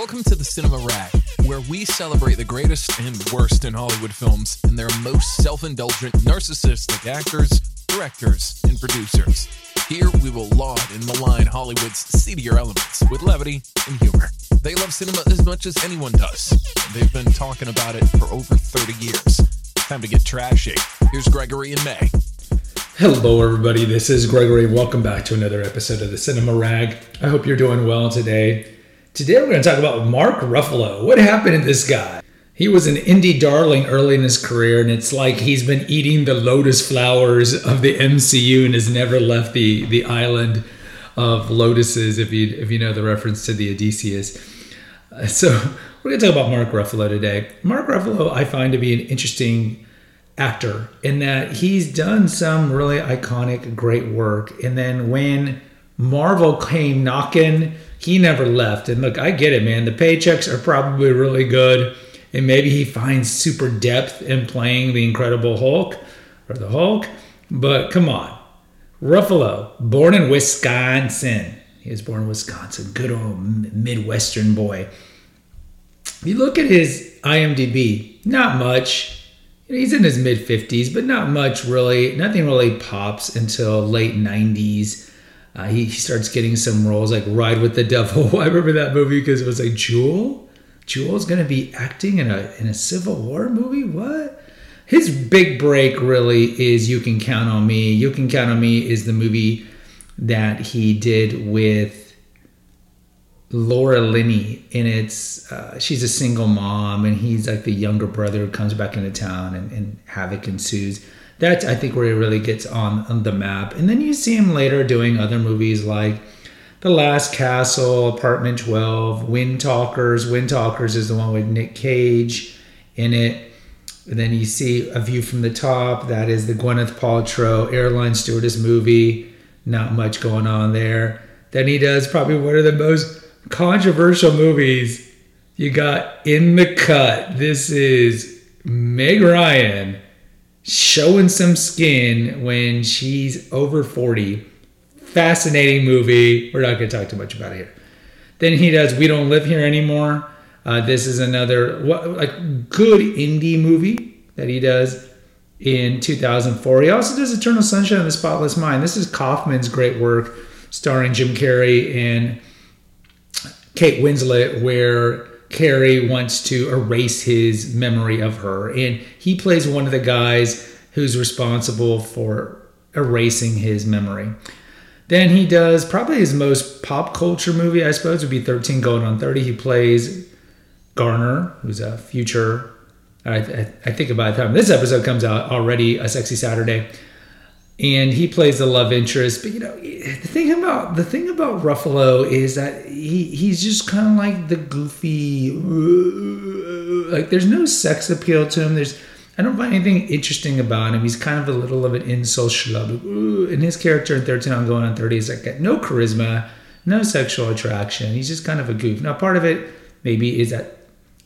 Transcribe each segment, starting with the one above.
Welcome to the Cinema Rag, where we celebrate the greatest and worst in Hollywood films and their most self indulgent, narcissistic actors, directors, and producers. Here we will laud and malign Hollywood's seedier elements with levity and humor. They love cinema as much as anyone does. They've been talking about it for over 30 years. Time to get trashy. Here's Gregory and May. Hello, everybody. This is Gregory. Welcome back to another episode of the Cinema Rag. I hope you're doing well today. Today, we're going to talk about Mark Ruffalo. What happened to this guy? He was an indie darling early in his career, and it's like he's been eating the lotus flowers of the MCU and has never left the, the island of lotuses, if you, if you know the reference to the Odysseus. Uh, so, we're going to talk about Mark Ruffalo today. Mark Ruffalo, I find to be an interesting actor in that he's done some really iconic, great work. And then when Marvel came knocking, he never left. And look, I get it, man. The paychecks are probably really good. And maybe he finds super depth in playing the Incredible Hulk or the Hulk. But come on. Ruffalo, born in Wisconsin. He was born in Wisconsin. Good old Midwestern boy. If you look at his IMDb, not much. He's in his mid 50s, but not much really. Nothing really pops until late 90s. Uh, he, starts getting some roles like Ride with the Devil. I remember that movie because it was like Jewel. Jewel's to be acting in a in a Civil War movie. What? His big break really is You Can Count on Me. You Can Count on Me is the movie that he did with Laura Linney, and it's uh, she's a single mom, and he's like the younger brother who comes back into town, and, and havoc ensues. That's I think where he really gets on, on the map, and then you see him later doing other movies like The Last Castle, Apartment Twelve, Wind Talkers. Wind Talkers is the one with Nick Cage in it. And then you see A View from the Top. That is the Gwyneth Paltrow airline stewardess movie. Not much going on there. Then he does probably one of the most controversial movies you got in the cut. This is Meg Ryan showing some skin when she's over 40. Fascinating movie. We're not going to talk too much about it here. Then he does We Don't Live Here Anymore. Uh, this is another what, like good indie movie that he does in 2004. He also does Eternal Sunshine of the Spotless Mind. This is Kaufman's great work starring Jim Carrey and Kate Winslet, where Carrey wants to erase his memory of her. And he plays one of the guys who's responsible for erasing his memory. Then he does probably his most pop culture movie, I suppose, would be 13 Going on 30. He plays Garner, who's a future, I, I, I think by the time this episode comes out, already a sexy Saturday and he plays the love interest. But you know, the thing about the thing about Ruffalo is that he he's just kind of like the goofy, like there's no sex appeal to him. There's I don't find anything interesting about him. He's kind of a little of an insult schlub. And his character in 13 on Going on 30 is like no charisma, no sexual attraction. He's just kind of a goof. Now, part of it maybe is that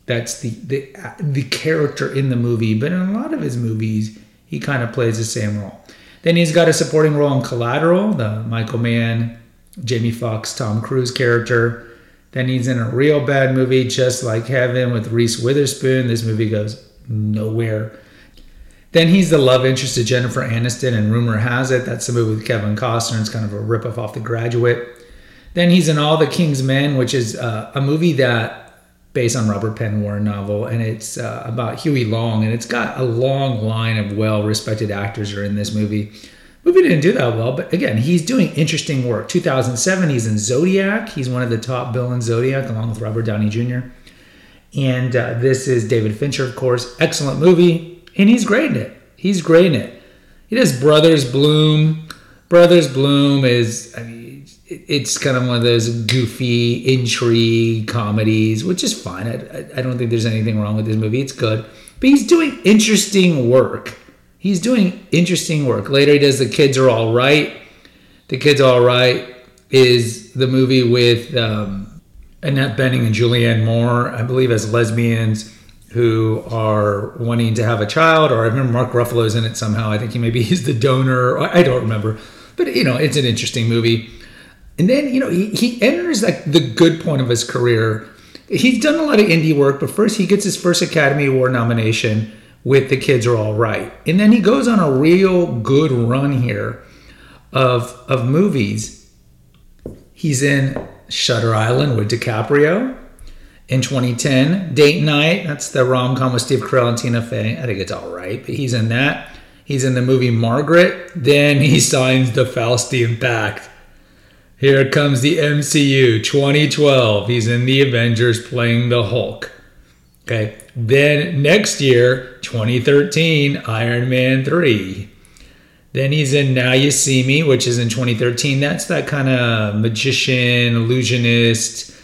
that's the the the character in the movie, but in a lot of his movies, he kind of plays the same role. Then he's got a supporting role in Collateral, the Michael Mann, Jamie Foxx, Tom Cruise character. Then he's in a real bad movie, Just Like Heaven, with Reese Witherspoon. This movie goes nowhere. Then he's the love interest of Jennifer Aniston, and rumor has it that's the movie with Kevin Costner. It's kind of a ripoff off The Graduate. Then he's in All the King's Men, which is uh, a movie that based on Robert Penn Warren novel, and it's uh, about Huey Long, and it's got a long line of well-respected actors are in this movie. Movie didn't do that well, but again, he's doing interesting work. 2007, he's in Zodiac. He's one of the top bill in Zodiac, along with Robert Downey Jr. And uh, this is David Fincher, of course. Excellent movie, and he's great in it. He's great in it. He does Brothers Bloom. Brothers Bloom is, I mean, it's kind of one of those goofy intrigue comedies, which is fine. I, I don't think there's anything wrong with this movie. It's good. But he's doing interesting work. He's doing interesting work. Later, he does The Kids Are All Right. The Kids Are All Right is the movie with um, Annette Bening and Julianne Moore, I believe, as lesbians who are wanting to have a child. Or I remember Mark Ruffalo's in it somehow. I think he maybe he's the donor. I don't remember. But, you know, it's an interesting movie and then, you know, he, he enters like the good point of his career he's done a lot of indie work, but first he gets his first Academy Award nomination with The Kids Are All Right. And then he goes on a real good run here of, of movies. He's in Shutter Island with DiCaprio. In 2010, Date Night, that's the rom com with Steve Carell and Tina Fey. I think it's all right, but he's in that. He's in the movie Margaret. Then he signs the Faustian Pact. Here comes the MCU 2012. He's in the Avengers playing the Hulk. Okay. Then next year, 2013, Iron Man 3. Then he's in Now You See Me, which is in 2013. That's that kind of magician, illusionist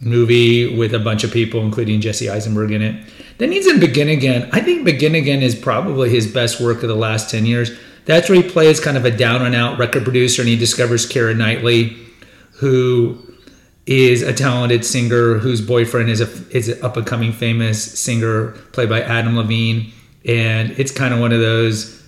movie with a bunch of people, including Jesse Eisenberg in it. Then he's in Begin Again. I think Begin Again is probably his best work of the last 10 years. That's where he plays kind of a down and out record producer and he discovers Keira Knightley, who is a talented singer whose boyfriend is a is an up and coming famous singer played by Adam Levine. And it's kind of one of those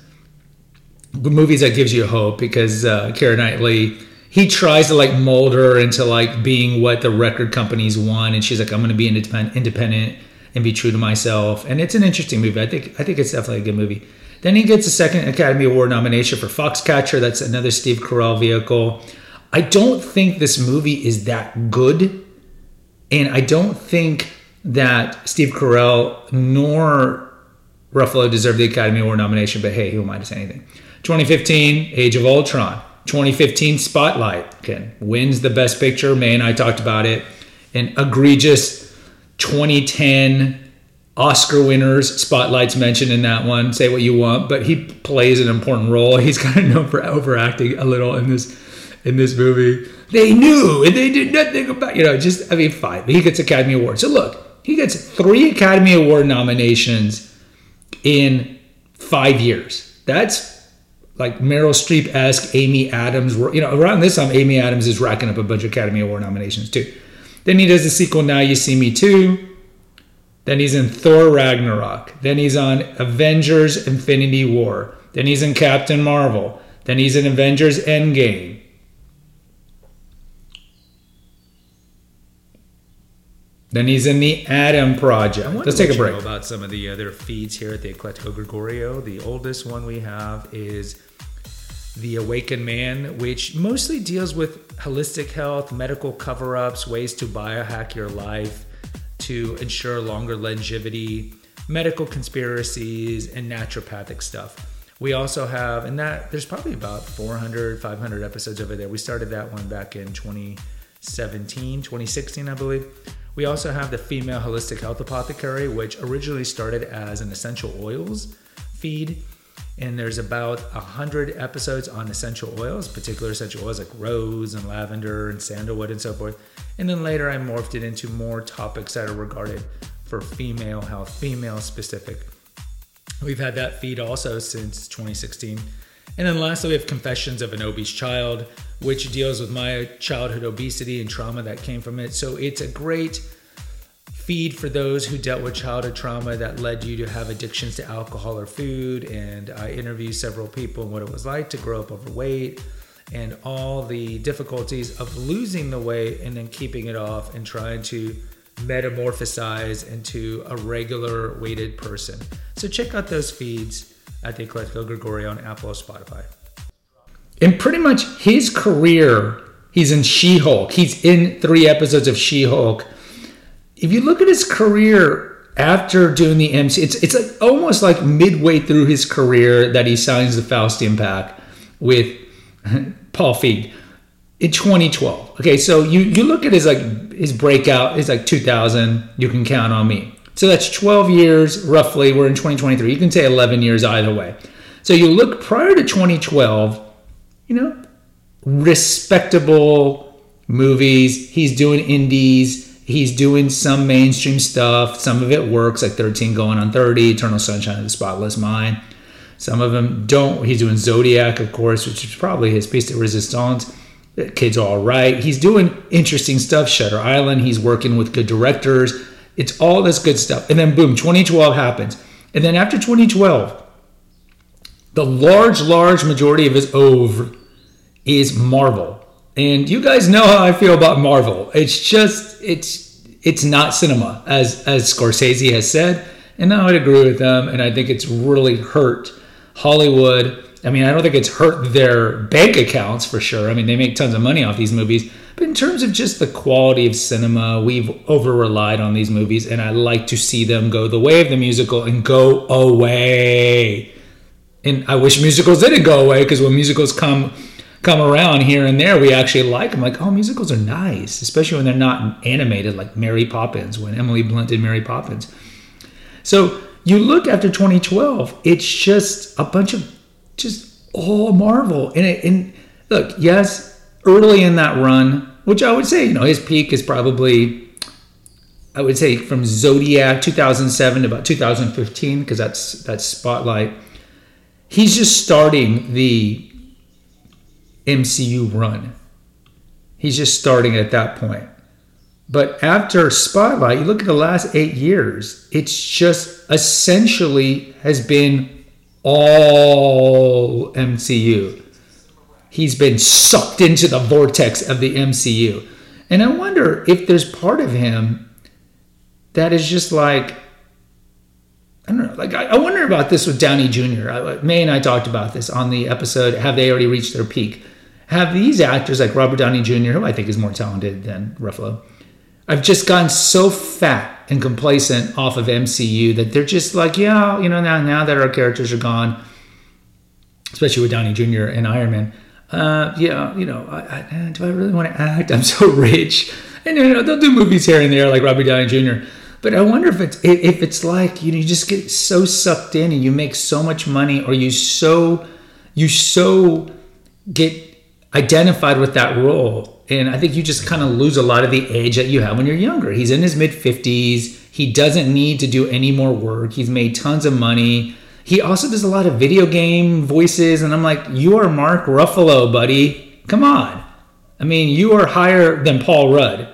movies that gives you hope because uh, Keira Knightley he tries to like mold her into like being what the record companies want and she's like i'm going to be independent independent and be true to myself. And it's an interesting movie. I think i think it's definitely a good movie then he gets a second academy award nomination for foxcatcher that's another steve carell vehicle i don't think this movie is that good and i don't think that steve carell nor ruffalo deserve the academy award nomination but hey who am i to say anything 2015 age of ultron 2015 Spotlight again wins the Best Picture. May and I talked about it. An egregious 2010 Oscar winners. Spotlight's mentioned in that one. Say what you want, but he plays an important role. He's kind of known for overacting a little in this in this movie. They knew and they did nothing about you know. Just I mean, fine. He gets Academy Award. So look, he gets three Academy Award nominations in five years. That's like Meryl Streep esque Amy Adams. You know, around this time, Amy Adams is racking up a bunch of Academy Award nominations too. Then he does the sequel, Now You See Me Too. Then he's in Thor Ragnarok. Then he's on Avengers Infinity War. Then he's in Captain Marvel. Then he's in Avengers Endgame. Then he's in the Adam Project. Let's take a break. about some of the other feeds here at the Eclectico Gregorio. The oldest one we have is the Awakened Man, which mostly deals with holistic health, medical cover ups, ways to biohack your life to ensure longer longevity, medical conspiracies, and naturopathic stuff. We also have, and that there's probably about 400, 500 episodes over there. We started that one back in 2017, 2016, I believe. We also have the Female Holistic Health Apothecary, which originally started as an essential oils feed and there's about a hundred episodes on essential oils, particular essential oils like rose and lavender and sandalwood and so forth. And then later I morphed it into more topics that are regarded for female health, female specific. We've had that feed also since 2016. And then lastly, we have Confessions of an Obese Child, which deals with my childhood obesity and trauma that came from it. So it's a great feed for those who dealt with childhood trauma that led you to have addictions to alcohol or food. And I interviewed several people and what it was like to grow up overweight and all the difficulties of losing the weight and then keeping it off and trying to metamorphosize into a regular weighted person. So check out those feeds at the Eclectico Gregorio on Apple or Spotify. And pretty much his career, he's in She Hulk. He's in three episodes of She Hulk if you look at his career after doing the MC, it's it's like almost like midway through his career that he signs the Faustian Pact with Paul Feig in 2012. Okay, so you you look at his like his breakout is like 2000. You can count on me. So that's 12 years roughly. We're in 2023. You can say 11 years either way. So you look prior to 2012. You know, respectable movies. He's doing indies he's doing some mainstream stuff. Some of it works, like 13 going on 30, Eternal Sunshine of the Spotless Mind. Some of them don't. He's doing Zodiac, of course, which is probably his piece de resistance. Kid's all right. He's doing interesting stuff. Shutter Island. He's working with good directors. It's all this good stuff. And then boom, 2012 happens. And then after 2012, the large, large majority of his oeuvre is Marvel. And you guys know how I feel about Marvel. It's just, it's it's not cinema, as as Scorsese has said, and I would agree with them. And I think it's really hurt Hollywood. I mean, I don't think it's hurt their bank accounts for sure. I mean, they make tons of money off these movies, but in terms of just the quality of cinema, we've over relied on these movies, and I like to see them go the way of the musical and go away. And I wish musicals didn't go away because when musicals come come around here and there, we actually like them. Like, oh, musicals are nice, especially when they're not animated like Mary Poppins, when Emily Blunt did Mary Poppins. So you look after 2012, it's just a bunch of just all Marvel. And, it, and look, yes, early in that run, which I would say, you know, his peak is probably, I would say from Zodiac 2007 to about 2015, because that's that's Spotlight. He's just starting the MCU run. He's just starting at that point. But after Spotlight, you look at the last eight years, it's just essentially has been all MCU. He's been sucked into the vortex of the MCU. And I wonder if there's part of him that is just like, I don't know, like I, wonder about this with Downey Jr. May and I talked about this on the episode, Have They Already Reached Their Peak? Have these actors like Robert Downey Jr., who I think is more talented than Ruffalo, I've just gotten so fat and complacent off of MCU that they're just like, yeah, you know, now now that our characters are gone, especially with Downey Jr. and Iron Man, uh, yeah, you know, I, I, do I really want to act? I'm so rich, and you know, they'll do movies here and there like Robert Downey Jr. But I wonder if it's if it's like you know you just get so sucked in and you make so much money, or you so you so get identified with that role. And I think you just kind of lose a lot of the age that you have when you're younger. He's in his mid 50s. He doesn't need to do any more work. He's made tons of money. He also does a lot of video game voices. And I'm like, you are Mark Ruffalo, buddy. Come on. I mean, you are higher than Paul Rudd.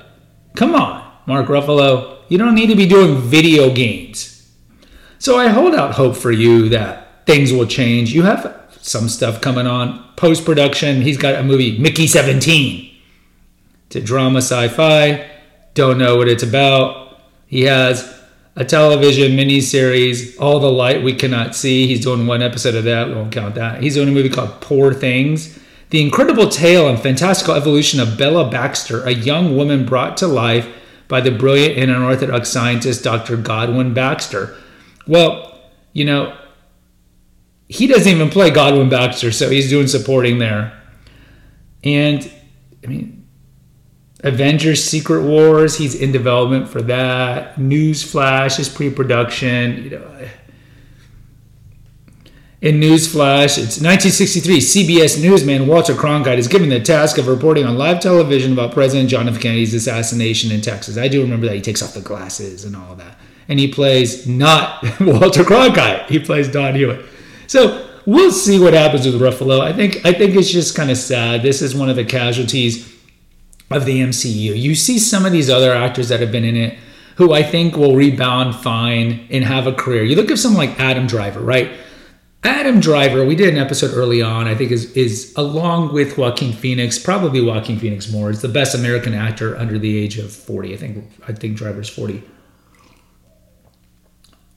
Come on, Mark Ruffalo. You don't need to be doing video games. So I hold out hope for you that things will change. You have some stuff coming on post production. He's got a movie, Mickey 17. It's a drama sci fi. Don't know what it's about. He has a television miniseries, All the Light We Cannot See. He's doing one episode of that. We won't count that. He's doing a movie called Poor Things. The incredible tale and fantastical evolution of Bella Baxter, a young woman brought to life by the brilliant and unorthodox scientist Dr. Godwin Baxter. Well, you know, he doesn't even play Godwin Baxter, so he's doing supporting there. And I mean, Avengers Secret Wars, he's in development for that. Newsflash is pre-production, you know. In Newsflash, it's 1963. CBS newsman Walter Cronkite is given the task of reporting on live television about President John F. Kennedy's assassination in Texas. I do remember that he takes off the glasses and all that. And he plays not Walter Cronkite, he plays Don Hewitt. So we'll see what happens with Ruffalo. I think I think it's just kind of sad. This is one of the casualties of the MCU. You see some of these other actors that have been in it who I think will rebound fine and have a career. You look at someone like Adam Driver, right? Adam Driver, we did an episode early on, I think is is along with Joaquin Phoenix, probably Joaquin Phoenix more, is the best American actor under the age of 40. I think I think Driver's 40.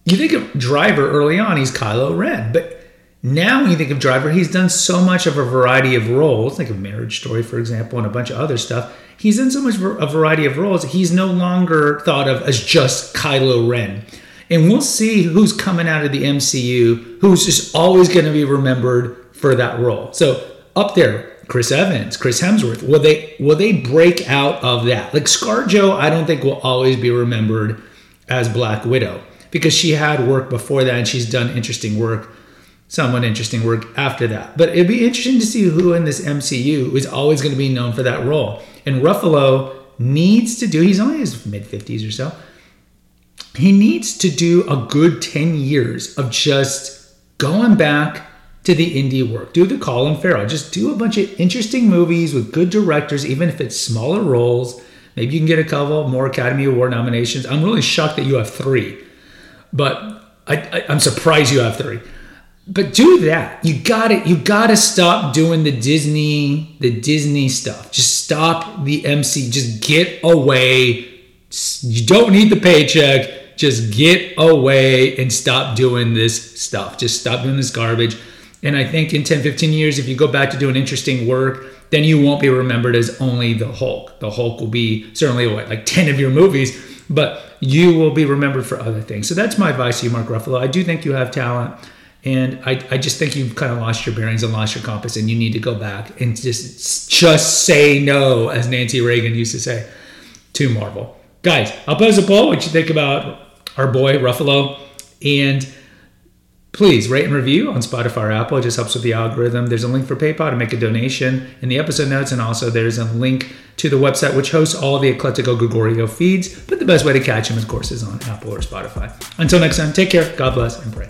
You think of Driver early on, he's Kylo Ren, but now, when you think of Driver, he's done so much of a variety of roles, like a Marriage Story, for example, and a bunch of other stuff. He's in so much of a variety of roles. He's no longer thought of as just Kylo Ren. And we'll see who's coming out of the MCU who's just always going to be remembered for that role. So up there, Chris Evans, Chris Hemsworth, will they will they break out of that? Like Scar ScarJo, I don't think will always be remembered as Black Widow because she had work before that and she's done interesting work somewhat interesting work after that. But it'd be interesting to see who in this MCU is always going to be known for that role. And Ruffalo needs to do, he's only his mid 50s or so. He needs to do a good 10 years of just going back to the indie work. Do the Colin Farrell. Just do a bunch of interesting movies with good directors, even if it's smaller roles. Maybe you can get a couple more Academy Award nominations. I'm really shocked that you have three, but I, I, I'm surprised you have three but do that. You got it. You got to stop doing the Disney, the Disney stuff. Just stop the MC. Just get away You don't need the paycheck. Just get away and stop doing this stuff. Just stop doing this garbage. And I think in 10, 15 years, if you go back to doing interesting work, then you won't be remembered as only the Hulk. The Hulk will be certainly what, like 10 of your movies, but you will be remembered for other things. So that's my advice to you, Mark Ruffalo. I do think you have talent. And I, I just think you've kind of lost your bearings and lost your compass, and you need to go back and just just say no, as Nancy Reagan used to say, to Marvel. Guys, I'll pose a poll what you think about our boy Ruffalo. And please rate and review on Spotify or Apple. It just helps with the algorithm. There's a link for PayPal to make a donation in the episode notes, and also there's a link to the website which hosts all the Eclectico Gregorio feeds. But the best way to catch them, of course, is on Apple or Spotify. Until next time, take care, God bless, and pray.